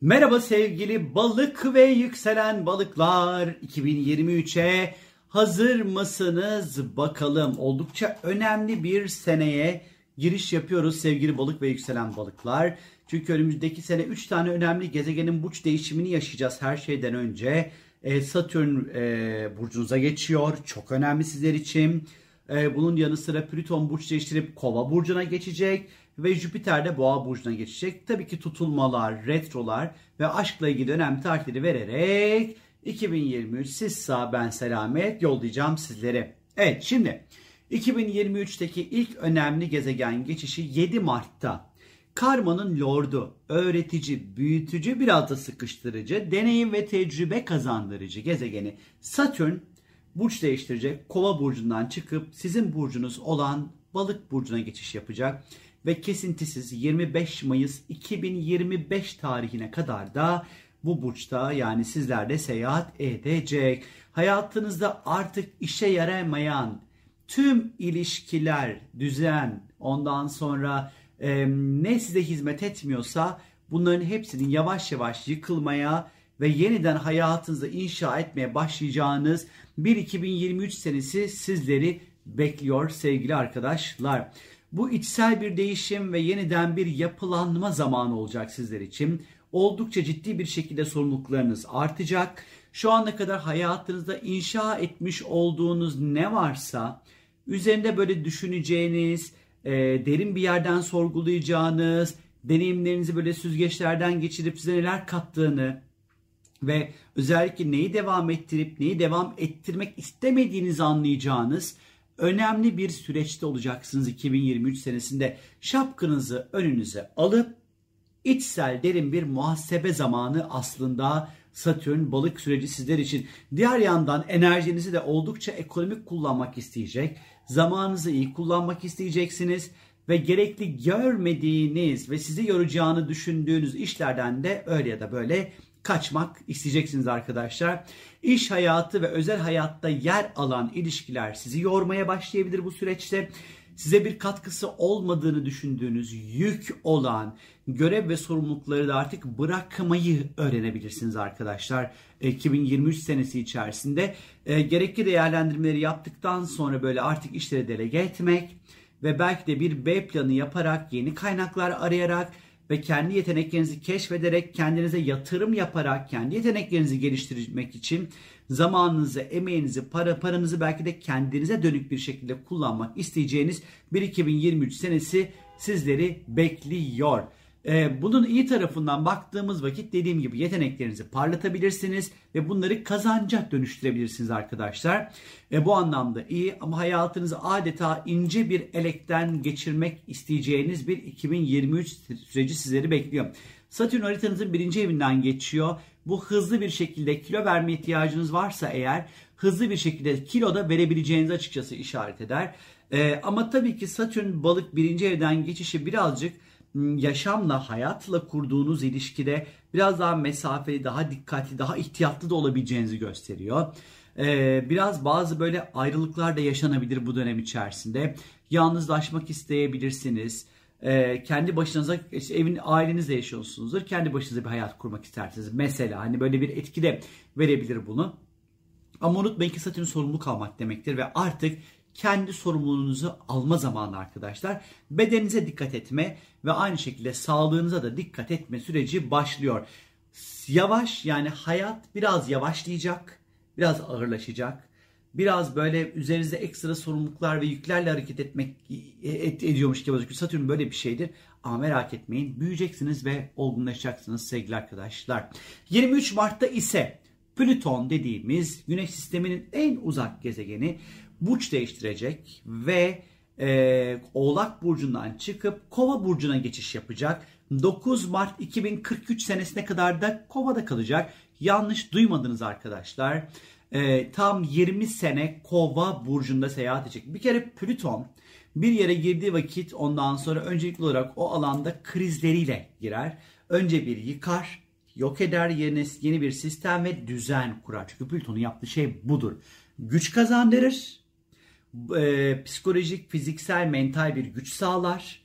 Merhaba sevgili balık ve yükselen balıklar. 2023'e hazır mısınız? Bakalım. Oldukça önemli bir seneye giriş yapıyoruz sevgili balık ve yükselen balıklar. Çünkü önümüzdeki sene 3 tane önemli gezegenin burç değişimini yaşayacağız her şeyden önce. E, Satürn e, burcunuza geçiyor. Çok önemli sizler için. Ee, bunun yanı sıra Plüton burç değiştirip Kova burcuna geçecek ve Jüpiter de Boğa burcuna geçecek. Tabii ki tutulmalar, retrolar ve aşkla ilgili önemli tarihleri vererek 2023 siz sağ ben selamet yollayacağım sizlere. Evet şimdi 2023'teki ilk önemli gezegen geçişi 7 Mart'ta. Karmanın lordu, öğretici, büyütücü, biraz da sıkıştırıcı, deneyim ve tecrübe kazandırıcı gezegeni Satürn burç değiştirecek. Kova burcundan çıkıp sizin burcunuz olan balık burcuna geçiş yapacak. Ve kesintisiz 25 Mayıs 2025 tarihine kadar da bu burçta yani sizlerde seyahat edecek. Hayatınızda artık işe yaramayan tüm ilişkiler, düzen, ondan sonra e, ne size hizmet etmiyorsa bunların hepsinin yavaş yavaş yıkılmaya ve yeniden hayatınızı inşa etmeye başlayacağınız bir 2023 senesi sizleri bekliyor sevgili arkadaşlar. Bu içsel bir değişim ve yeniden bir yapılanma zamanı olacak sizler için. Oldukça ciddi bir şekilde sorumluluklarınız artacak. Şu ana kadar hayatınızda inşa etmiş olduğunuz ne varsa üzerinde böyle düşüneceğiniz, e, derin bir yerden sorgulayacağınız, deneyimlerinizi böyle süzgeçlerden geçirip size neler kattığını, ve özellikle neyi devam ettirip neyi devam ettirmek istemediğinizi anlayacağınız önemli bir süreçte olacaksınız 2023 senesinde. Şapkınızı önünüze alıp içsel derin bir muhasebe zamanı aslında Satürn balık süreci sizler için. Diğer yandan enerjinizi de oldukça ekonomik kullanmak isteyecek. Zamanınızı iyi kullanmak isteyeceksiniz ve gerekli görmediğiniz ve sizi yoracağını düşündüğünüz işlerden de öyle ya da böyle kaçmak isteyeceksiniz arkadaşlar. İş hayatı ve özel hayatta yer alan ilişkiler sizi yormaya başlayabilir bu süreçte. Size bir katkısı olmadığını düşündüğünüz yük olan görev ve sorumlulukları da artık bırakmayı öğrenebilirsiniz arkadaşlar. 2023 senesi içerisinde e, gerekli değerlendirmeleri yaptıktan sonra böyle artık işleri delege etmek ve belki de bir B planı yaparak yeni kaynaklar arayarak ve kendi yeteneklerinizi keşfederek kendinize yatırım yaparak kendi yeteneklerinizi geliştirmek için zamanınızı, emeğinizi, para paranızı belki de kendinize dönük bir şekilde kullanmak isteyeceğiniz bir 2023 senesi sizleri bekliyor. Ee, bunun iyi tarafından baktığımız vakit dediğim gibi yeteneklerinizi parlatabilirsiniz ve bunları kazanca dönüştürebilirsiniz arkadaşlar. E, bu anlamda iyi ama hayatınızı adeta ince bir elekten geçirmek isteyeceğiniz bir 2023 süreci sizleri bekliyor. Satürn haritanızın birinci evinden geçiyor. Bu hızlı bir şekilde kilo verme ihtiyacınız varsa eğer hızlı bir şekilde kilo da verebileceğinizi açıkçası işaret eder. E, ama tabii ki Satürn balık birinci evden geçişi birazcık yaşamla, hayatla kurduğunuz ilişkide biraz daha mesafeli, daha dikkatli, daha ihtiyatlı da olabileceğinizi gösteriyor. Ee, biraz bazı böyle ayrılıklar da yaşanabilir bu dönem içerisinde. Yalnızlaşmak isteyebilirsiniz. Ee, kendi başınıza, işte evin ailenizle yaşıyorsunuzdur. Kendi başınıza bir hayat kurmak istersiniz. Mesela hani böyle bir etki de verebilir bunu. Ama unutmayın ki Satürn sorumluluk almak demektir ve artık kendi sorumluluğunuzu alma zamanı arkadaşlar. Bedeninize dikkat etme ve aynı şekilde sağlığınıza da dikkat etme süreci başlıyor. Yavaş yani hayat biraz yavaşlayacak, biraz ağırlaşacak. Biraz böyle üzerinizde ekstra sorumluluklar ve yüklerle hareket etmek et, ediyormuş gibi gözüküyor. Satürn böyle bir şeydir. Ama merak etmeyin büyüyeceksiniz ve olgunlaşacaksınız sevgili arkadaşlar. 23 Mart'ta ise Plüton dediğimiz Güneş sisteminin en uzak gezegeni burç değiştirecek ve e, Oğlak Burcu'ndan çıkıp Kova Burcu'na geçiş yapacak. 9 Mart 2043 senesine kadar da Kova'da kalacak. Yanlış duymadınız arkadaşlar. Ee, tam 20 sene Kova burcunda seyahat edecek. Bir kere Plüton bir yere girdiği vakit ondan sonra öncelikli olarak o alanda krizleriyle girer. Önce bir yıkar, yok eder yerine yeni bir sistem ve düzen kurar. Çünkü Plüton'un yaptığı şey budur. Güç kazandırır, e, psikolojik, fiziksel, mental bir güç sağlar,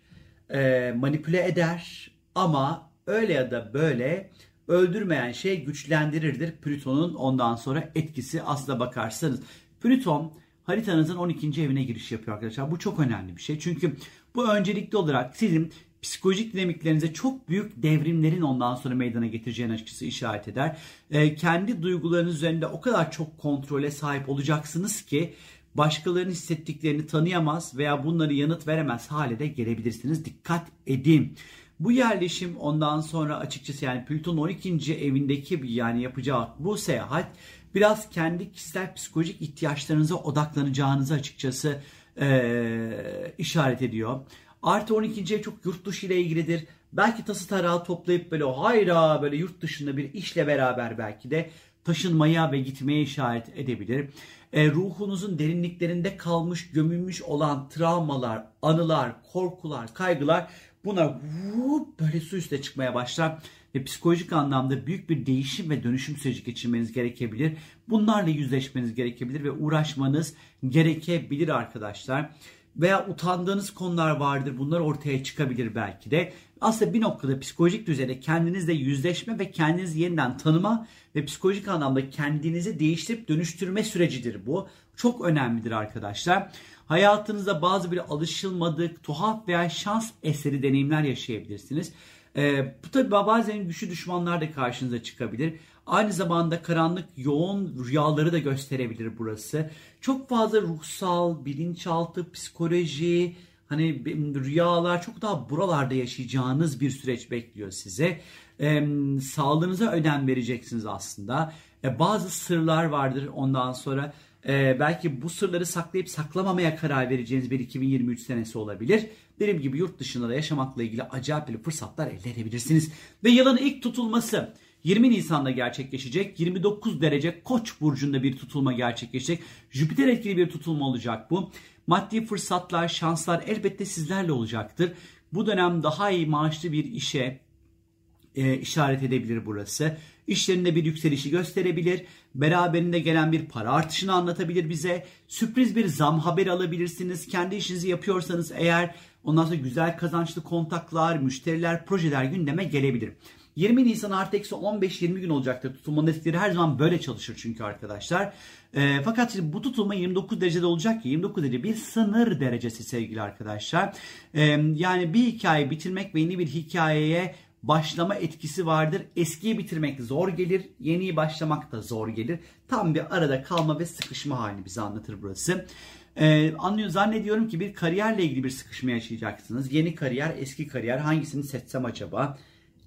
e, manipüle eder ama öyle ya da böyle öldürmeyen şey güçlendirirdir. Plüton'un ondan sonra etkisi aslına bakarsanız. Plüton haritanızın 12. evine giriş yapıyor arkadaşlar. Bu çok önemli bir şey. Çünkü bu öncelikli olarak sizin psikolojik dinamiklerinize çok büyük devrimlerin ondan sonra meydana getireceğini açıkçası işaret eder. E, kendi duygularınız üzerinde o kadar çok kontrole sahip olacaksınız ki başkalarının hissettiklerini tanıyamaz veya bunları yanıt veremez hale de gelebilirsiniz. Dikkat edin. Bu yerleşim ondan sonra açıkçası yani Plüton 12. evindeki yani yapacağı bu seyahat biraz kendi kişisel psikolojik ihtiyaçlarınıza odaklanacağınızı açıkçası ee, işaret ediyor. Artı 12. ev çok yurt dışı ile ilgilidir. Belki tası tarağı toplayıp böyle hayra böyle yurt dışında bir işle beraber belki de taşınmaya ve gitmeye işaret edebilir. E, ruhunuzun derinliklerinde kalmış, gömülmüş olan travmalar, anılar, korkular, kaygılar buna vup, böyle su üstüne çıkmaya başlar ve psikolojik anlamda büyük bir değişim ve dönüşüm süreci geçirmeniz gerekebilir. Bunlarla yüzleşmeniz gerekebilir ve uğraşmanız gerekebilir arkadaşlar veya utandığınız konular vardır. Bunlar ortaya çıkabilir belki de. Aslında bir noktada psikolojik düzeyde kendinizle yüzleşme ve kendinizi yeniden tanıma ve psikolojik anlamda kendinizi değiştirip dönüştürme sürecidir bu. Çok önemlidir arkadaşlar. Hayatınızda bazı bir alışılmadık, tuhaf veya şans eseri deneyimler yaşayabilirsiniz. Ee, bu tabi bazen güçlü düşmanlar da karşınıza çıkabilir. Aynı zamanda karanlık yoğun rüyaları da gösterebilir burası. Çok fazla ruhsal, bilinçaltı, psikoloji, hani rüyalar çok daha buralarda yaşayacağınız bir süreç bekliyor size. Ee, sağlığınıza önem vereceksiniz aslında. Ee, bazı sırlar vardır ondan sonra. Ee, belki bu sırları saklayıp saklamamaya karar vereceğiniz bir 2023 senesi olabilir. Benim gibi yurt dışında da yaşamakla ilgili acayip bir fırsatlar elde edebilirsiniz. Ve yılın ilk tutulması 20 Nisan'da gerçekleşecek. 29 derece Koç burcunda bir tutulma gerçekleşecek. Jüpiter etkili bir tutulma olacak bu. Maddi fırsatlar, şanslar elbette sizlerle olacaktır. Bu dönem daha iyi maaşlı bir işe e, işaret edebilir burası. İşlerinde bir yükselişi gösterebilir. Beraberinde gelen bir para artışını anlatabilir bize. Sürpriz bir zam haberi alabilirsiniz. Kendi işinizi yapıyorsanız eğer ondan sonra güzel kazançlı kontaklar, müşteriler, projeler gündeme gelebilir. 20 Nisan artı eksi 15-20 gün olacaktır. Tutulmanın etkileri her zaman böyle çalışır çünkü arkadaşlar. E, fakat şimdi bu tutulma 29 derecede olacak ki 29 derece bir sınır derecesi sevgili arkadaşlar. E, yani bir hikaye bitirmek ve yeni bir hikayeye başlama etkisi vardır. Eskiyi bitirmek zor gelir, yeniyi başlamak da zor gelir. Tam bir arada kalma ve sıkışma halini bize anlatır burası. Ee, anlıyor zannediyorum ki bir kariyerle ilgili bir sıkışma yaşayacaksınız. Yeni kariyer, eski kariyer hangisini seçsem acaba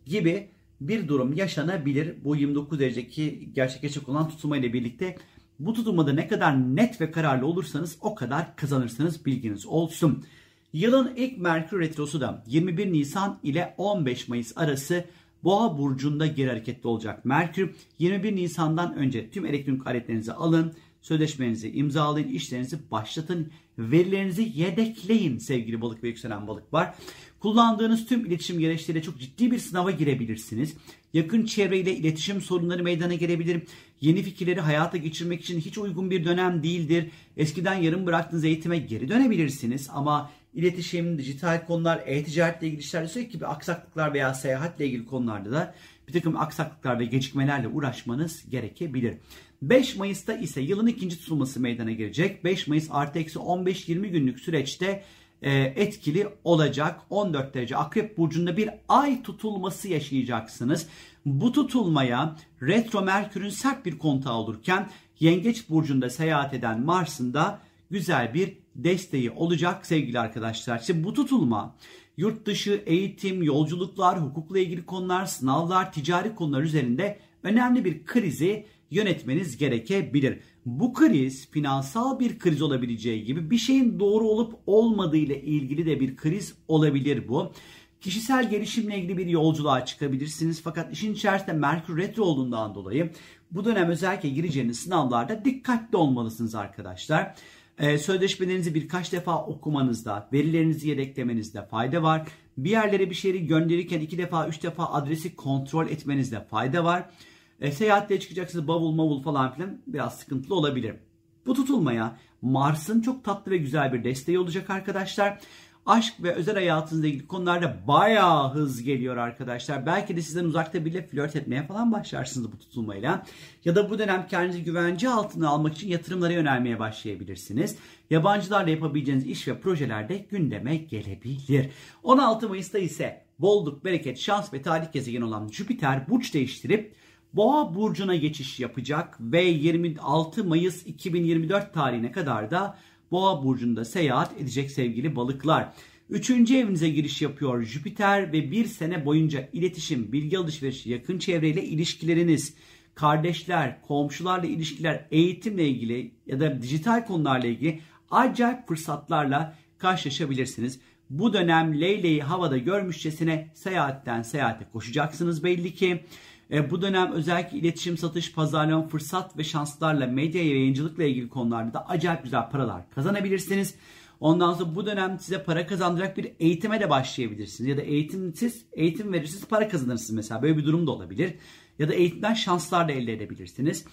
gibi bir durum yaşanabilir. Bu 29 dereceki gerçekleşecek olan tutulma ile birlikte bu tutulmada ne kadar net ve kararlı olursanız o kadar kazanırsınız bilginiz olsun. Yılın ilk Merkür Retrosu da 21 Nisan ile 15 Mayıs arası Boğa burcunda geri hareketli olacak. Merkür 21 Nisan'dan önce tüm elektronik aletlerinizi alın, sözleşmenizi imzalayın, işlerinizi başlatın, verilerinizi yedekleyin sevgili balık ve yükselen balık var. Kullandığınız tüm iletişim gereçleriyle çok ciddi bir sınava girebilirsiniz. Yakın çevreyle iletişim sorunları meydana gelebilir. Yeni fikirleri hayata geçirmek için hiç uygun bir dönem değildir. Eskiden yarım bıraktığınız eğitime geri dönebilirsiniz ama iletişim, dijital konular, e-ticaretle ilgili işlerde sürekli bir aksaklıklar veya seyahatle ilgili konularda da bir takım aksaklıklar ve gecikmelerle uğraşmanız gerekebilir. 5 Mayıs'ta ise yılın ikinci tutulması meydana gelecek. 5 Mayıs artı eksi 15-20 günlük süreçte etkili olacak. 14 derece Akrep Burcu'nda bir ay tutulması yaşayacaksınız. Bu tutulmaya retro Merkür'ün sert bir kontağı olurken Yengeç Burcu'nda seyahat eden Mars'ın da güzel bir desteği olacak sevgili arkadaşlar. Şimdi bu tutulma yurt dışı eğitim, yolculuklar, hukukla ilgili konular, sınavlar, ticari konular üzerinde önemli bir krizi yönetmeniz gerekebilir. Bu kriz finansal bir kriz olabileceği gibi bir şeyin doğru olup olmadığı ile ilgili de bir kriz olabilir bu. Kişisel gelişimle ilgili bir yolculuğa çıkabilirsiniz. Fakat işin içerisinde Merkür Retro olduğundan dolayı bu dönem özellikle gireceğiniz sınavlarda dikkatli olmalısınız arkadaşlar. Ee, sözleşmelerinizi birkaç defa okumanızda, verilerinizi yedeklemenizde fayda var. Bir yerlere bir şeyi gönderirken iki defa, üç defa adresi kontrol etmenizde fayda var. E, seyahatle çıkacaksınız bavul mavul falan filan biraz sıkıntılı olabilir. Bu tutulmaya Mars'ın çok tatlı ve güzel bir desteği olacak arkadaşlar. Aşk ve özel hayatınızla ilgili konularda bayağı hız geliyor arkadaşlar. Belki de sizden uzakta bile flört etmeye falan başlarsınız bu tutulmayla. Ya da bu dönem kendinizi güvence altına almak için yatırımlara yönelmeye başlayabilirsiniz. Yabancılarla yapabileceğiniz iş ve projeler de gündeme gelebilir. 16 Mayıs'ta ise bolluk, bereket, şans ve talih gezegeni olan Jüpiter burç değiştirip Boğa burcuna geçiş yapacak ve 26 Mayıs 2024 tarihine kadar da Boğa burcunda seyahat edecek sevgili balıklar. Üçüncü evinize giriş yapıyor Jüpiter ve bir sene boyunca iletişim, bilgi alışverişi, yakın çevreyle ilişkileriniz, kardeşler, komşularla ilişkiler, eğitimle ilgili ya da dijital konularla ilgili acayip fırsatlarla karşılaşabilirsiniz. Bu dönem Leyle'yi havada görmüşçesine seyahatten seyahate koşacaksınız belli ki. E, bu dönem özellikle iletişim, satış, pazarlama, fırsat ve şanslarla medya yayıncılıkla ilgili konularda da acayip güzel paralar kazanabilirsiniz. Ondan sonra bu dönem size para kazandıracak bir eğitime de başlayabilirsiniz. Ya da eğitimsiz, eğitim verirsiniz para kazanırsınız mesela. Böyle bir durum da olabilir. Ya da eğitimden şanslar da elde edebilirsiniz.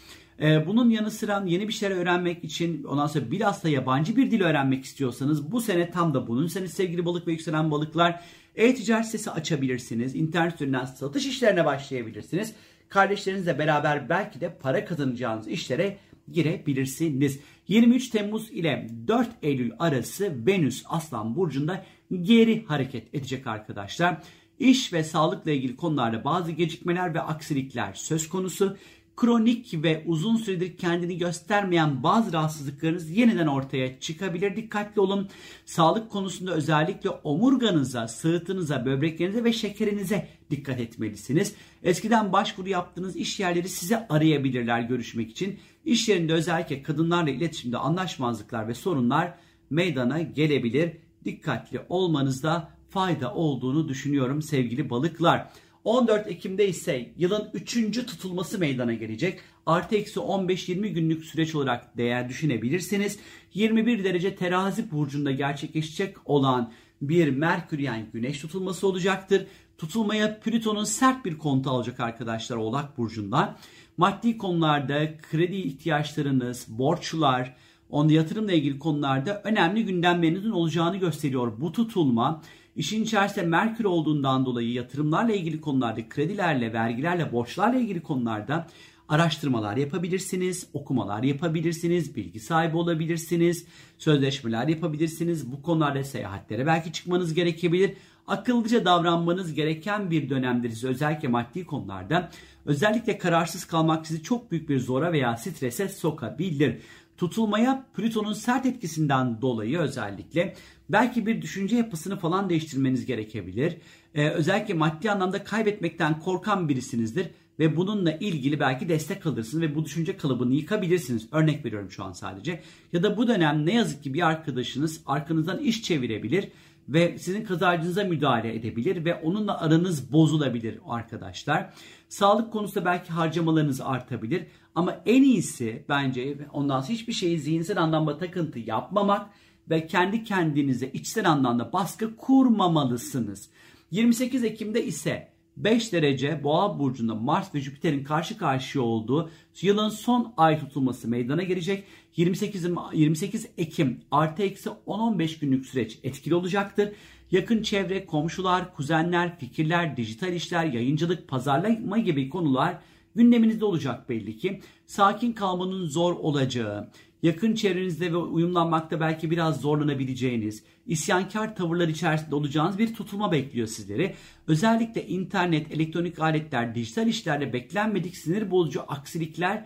Ee, bunun yanı sıra yeni bir şeyler öğrenmek için ondan sonra bilhassa yabancı bir dil öğrenmek istiyorsanız bu sene tam da bunun sene sevgili balık ve yükselen balıklar e-ticaret sitesi açabilirsiniz. İnternet üzerinden satış işlerine başlayabilirsiniz. Kardeşlerinizle beraber belki de para kazanacağınız işlere girebilirsiniz. 23 Temmuz ile 4 Eylül arası Venüs Aslan Burcu'nda geri hareket edecek arkadaşlar. İş ve sağlıkla ilgili konularda bazı gecikmeler ve aksilikler söz konusu kronik ve uzun süredir kendini göstermeyen bazı rahatsızlıklarınız yeniden ortaya çıkabilir. Dikkatli olun. Sağlık konusunda özellikle omurganıza, sığıtınıza, böbreklerinize ve şekerinize dikkat etmelisiniz. Eskiden başvuru yaptığınız iş yerleri size arayabilirler görüşmek için. İş yerinde özellikle kadınlarla iletişimde anlaşmazlıklar ve sorunlar meydana gelebilir. Dikkatli olmanızda fayda olduğunu düşünüyorum sevgili balıklar. 14 Ekim'de ise yılın 3. tutulması meydana gelecek. Artı eksi 15-20 günlük süreç olarak değer düşünebilirsiniz. 21 derece terazi burcunda gerçekleşecek olan bir Merkür yani güneş tutulması olacaktır. Tutulmaya Plüton'un sert bir kontu alacak arkadaşlar Oğlak Burcu'ndan. Maddi konularda kredi ihtiyaçlarınız, borçlar, onda yatırımla ilgili konularda önemli gündemlerinizin olacağını gösteriyor bu tutulma. İşin içerisinde Merkür olduğundan dolayı yatırımlarla ilgili konularda, kredilerle, vergilerle, borçlarla ilgili konularda araştırmalar yapabilirsiniz, okumalar yapabilirsiniz, bilgi sahibi olabilirsiniz, sözleşmeler yapabilirsiniz. Bu konularda seyahatlere belki çıkmanız gerekebilir. Akıllıca davranmanız gereken bir dönemdir özellikle maddi konularda. Özellikle kararsız kalmak sizi çok büyük bir zora veya strese sokabilir tutulmaya Plüton'un sert etkisinden dolayı özellikle belki bir düşünce yapısını falan değiştirmeniz gerekebilir. Ee, özellikle maddi anlamda kaybetmekten korkan birisinizdir ve bununla ilgili belki destek alırsınız ve bu düşünce kalıbını yıkabilirsiniz. Örnek veriyorum şu an sadece. Ya da bu dönem ne yazık ki bir arkadaşınız arkanızdan iş çevirebilir ve sizin kazancınıza müdahale edebilir ve onunla aranız bozulabilir arkadaşlar. Sağlık konusunda belki harcamalarınız artabilir ama en iyisi bence ondan sonra hiçbir şeyi zihinsel anlamda takıntı yapmamak ve kendi kendinize içsel anlamda baskı kurmamalısınız. 28 Ekim'de ise 5 derece Boğa burcunda Mars ve Jüpiter'in karşı karşıya olduğu yılın son ay tutulması meydana gelecek. 28 28 Ekim artı eksi 10-15 günlük süreç etkili olacaktır. Yakın çevre, komşular, kuzenler, fikirler, dijital işler, yayıncılık, pazarlama gibi konular gündeminizde olacak belli ki. Sakin kalmanın zor olacağı, yakın çevrenizde ve uyumlanmakta belki biraz zorlanabileceğiniz, isyankar tavırlar içerisinde olacağınız bir tutulma bekliyor sizleri. Özellikle internet, elektronik aletler, dijital işlerle beklenmedik sinir bozucu aksilikler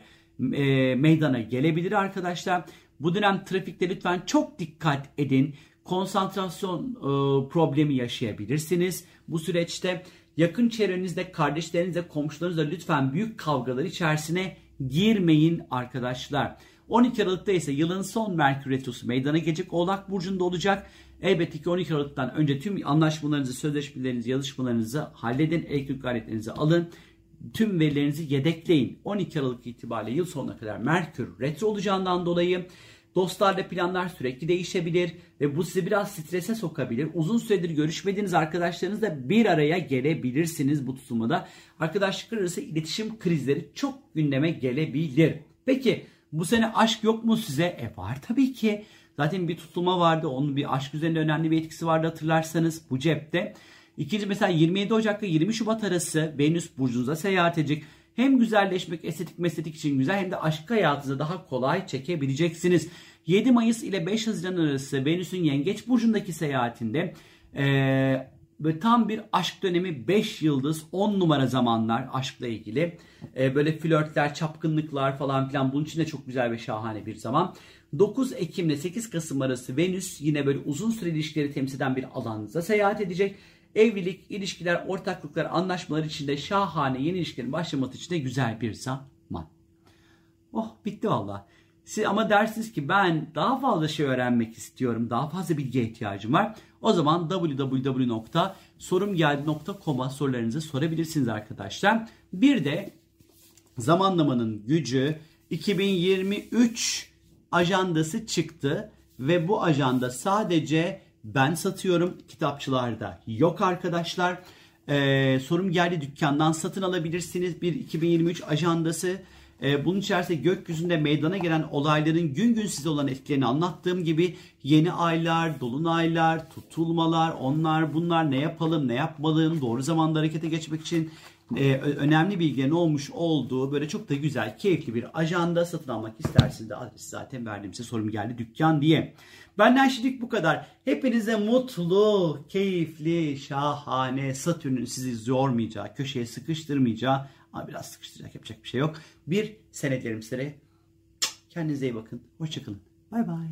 e, meydana gelebilir arkadaşlar. Bu dönem trafikte lütfen çok dikkat edin. Konsantrasyon e, problemi yaşayabilirsiniz. Bu süreçte yakın çevrenizde, kardeşlerinizle, komşularınızla lütfen büyük kavgalar içerisine girmeyin arkadaşlar. 12 Aralık'ta ise yılın son Merkür Retrosu meydana gelecek. Oğlak Burcu'nda olacak. Elbette ki 12 Aralık'tan önce tüm anlaşmalarınızı, sözleşmelerinizi, yazışmalarınızı halledin. Elektrik aletlerinizi alın. Tüm verilerinizi yedekleyin. 12 Aralık itibariyle yıl sonuna kadar Merkür retro olacağından dolayı Dostlarla planlar sürekli değişebilir ve bu sizi biraz strese sokabilir. Uzun süredir görüşmediğiniz arkadaşlarınızla bir araya gelebilirsiniz bu tutulmada. Arkadaşlıklar arası iletişim krizleri çok gündeme gelebilir. Peki bu sene aşk yok mu size? E var tabii ki. Zaten bir tutulma vardı. Onun bir aşk üzerinde önemli bir etkisi vardı hatırlarsanız bu cepte. İkinci mesela 27 Ocak ile 20 Şubat arası Venüs burcunuza seyahat edecek. Hem güzelleşmek, estetik mesletik için güzel hem de aşk hayatınıza daha kolay çekebileceksiniz. 7 Mayıs ile 5 Haziran arası Venüs'ün Yengeç Burcu'ndaki seyahatinde ee, böyle tam bir aşk dönemi 5 yıldız 10 numara zamanlar aşkla ilgili. Ee, böyle flörtler, çapkınlıklar falan filan bunun için de çok güzel ve şahane bir zaman. 9 Ekim ile 8 Kasım arası Venüs yine böyle uzun süre ilişkileri temsil eden bir alanınıza seyahat edecek. Evlilik, ilişkiler, ortaklıklar, anlaşmalar içinde şahane yeni ilişkilerin başlaması için de güzel bir zaman. Oh bitti valla. Siz ama dersiniz ki ben daha fazla şey öğrenmek istiyorum. Daha fazla bilgiye ihtiyacım var. O zaman www.sorumgeldi.com'a sorularınızı sorabilirsiniz arkadaşlar. Bir de zamanlamanın gücü 2023 ajandası çıktı ve bu ajanda sadece ben satıyorum kitapçılarda yok arkadaşlar. Ee, sorum geldi dükkandan satın alabilirsiniz bir 2023 ajandası. Ee, bunun içerisinde gökyüzünde meydana gelen olayların gün gün size olan etkilerini anlattığım gibi yeni aylar, dolunaylar, tutulmalar, onlar bunlar ne yapalım, ne yapmalım, doğru zamanda harekete geçmek için e, önemli bilgilerin olmuş olduğu böyle çok da güzel, keyifli bir ajanda satın almak isterseniz de adresi zaten verdim size sorum geldi dükkan diye. Benden şimdilik bu kadar. Hepinize mutlu, keyifli, şahane, Satürn'ün sizi yormayacağı, köşeye sıkıştırmayacağı ama biraz sıkıştıracak yapacak bir şey yok. Bir sene dilerim sizlere. Kendinize iyi bakın. Hoşçakalın. Bay bay.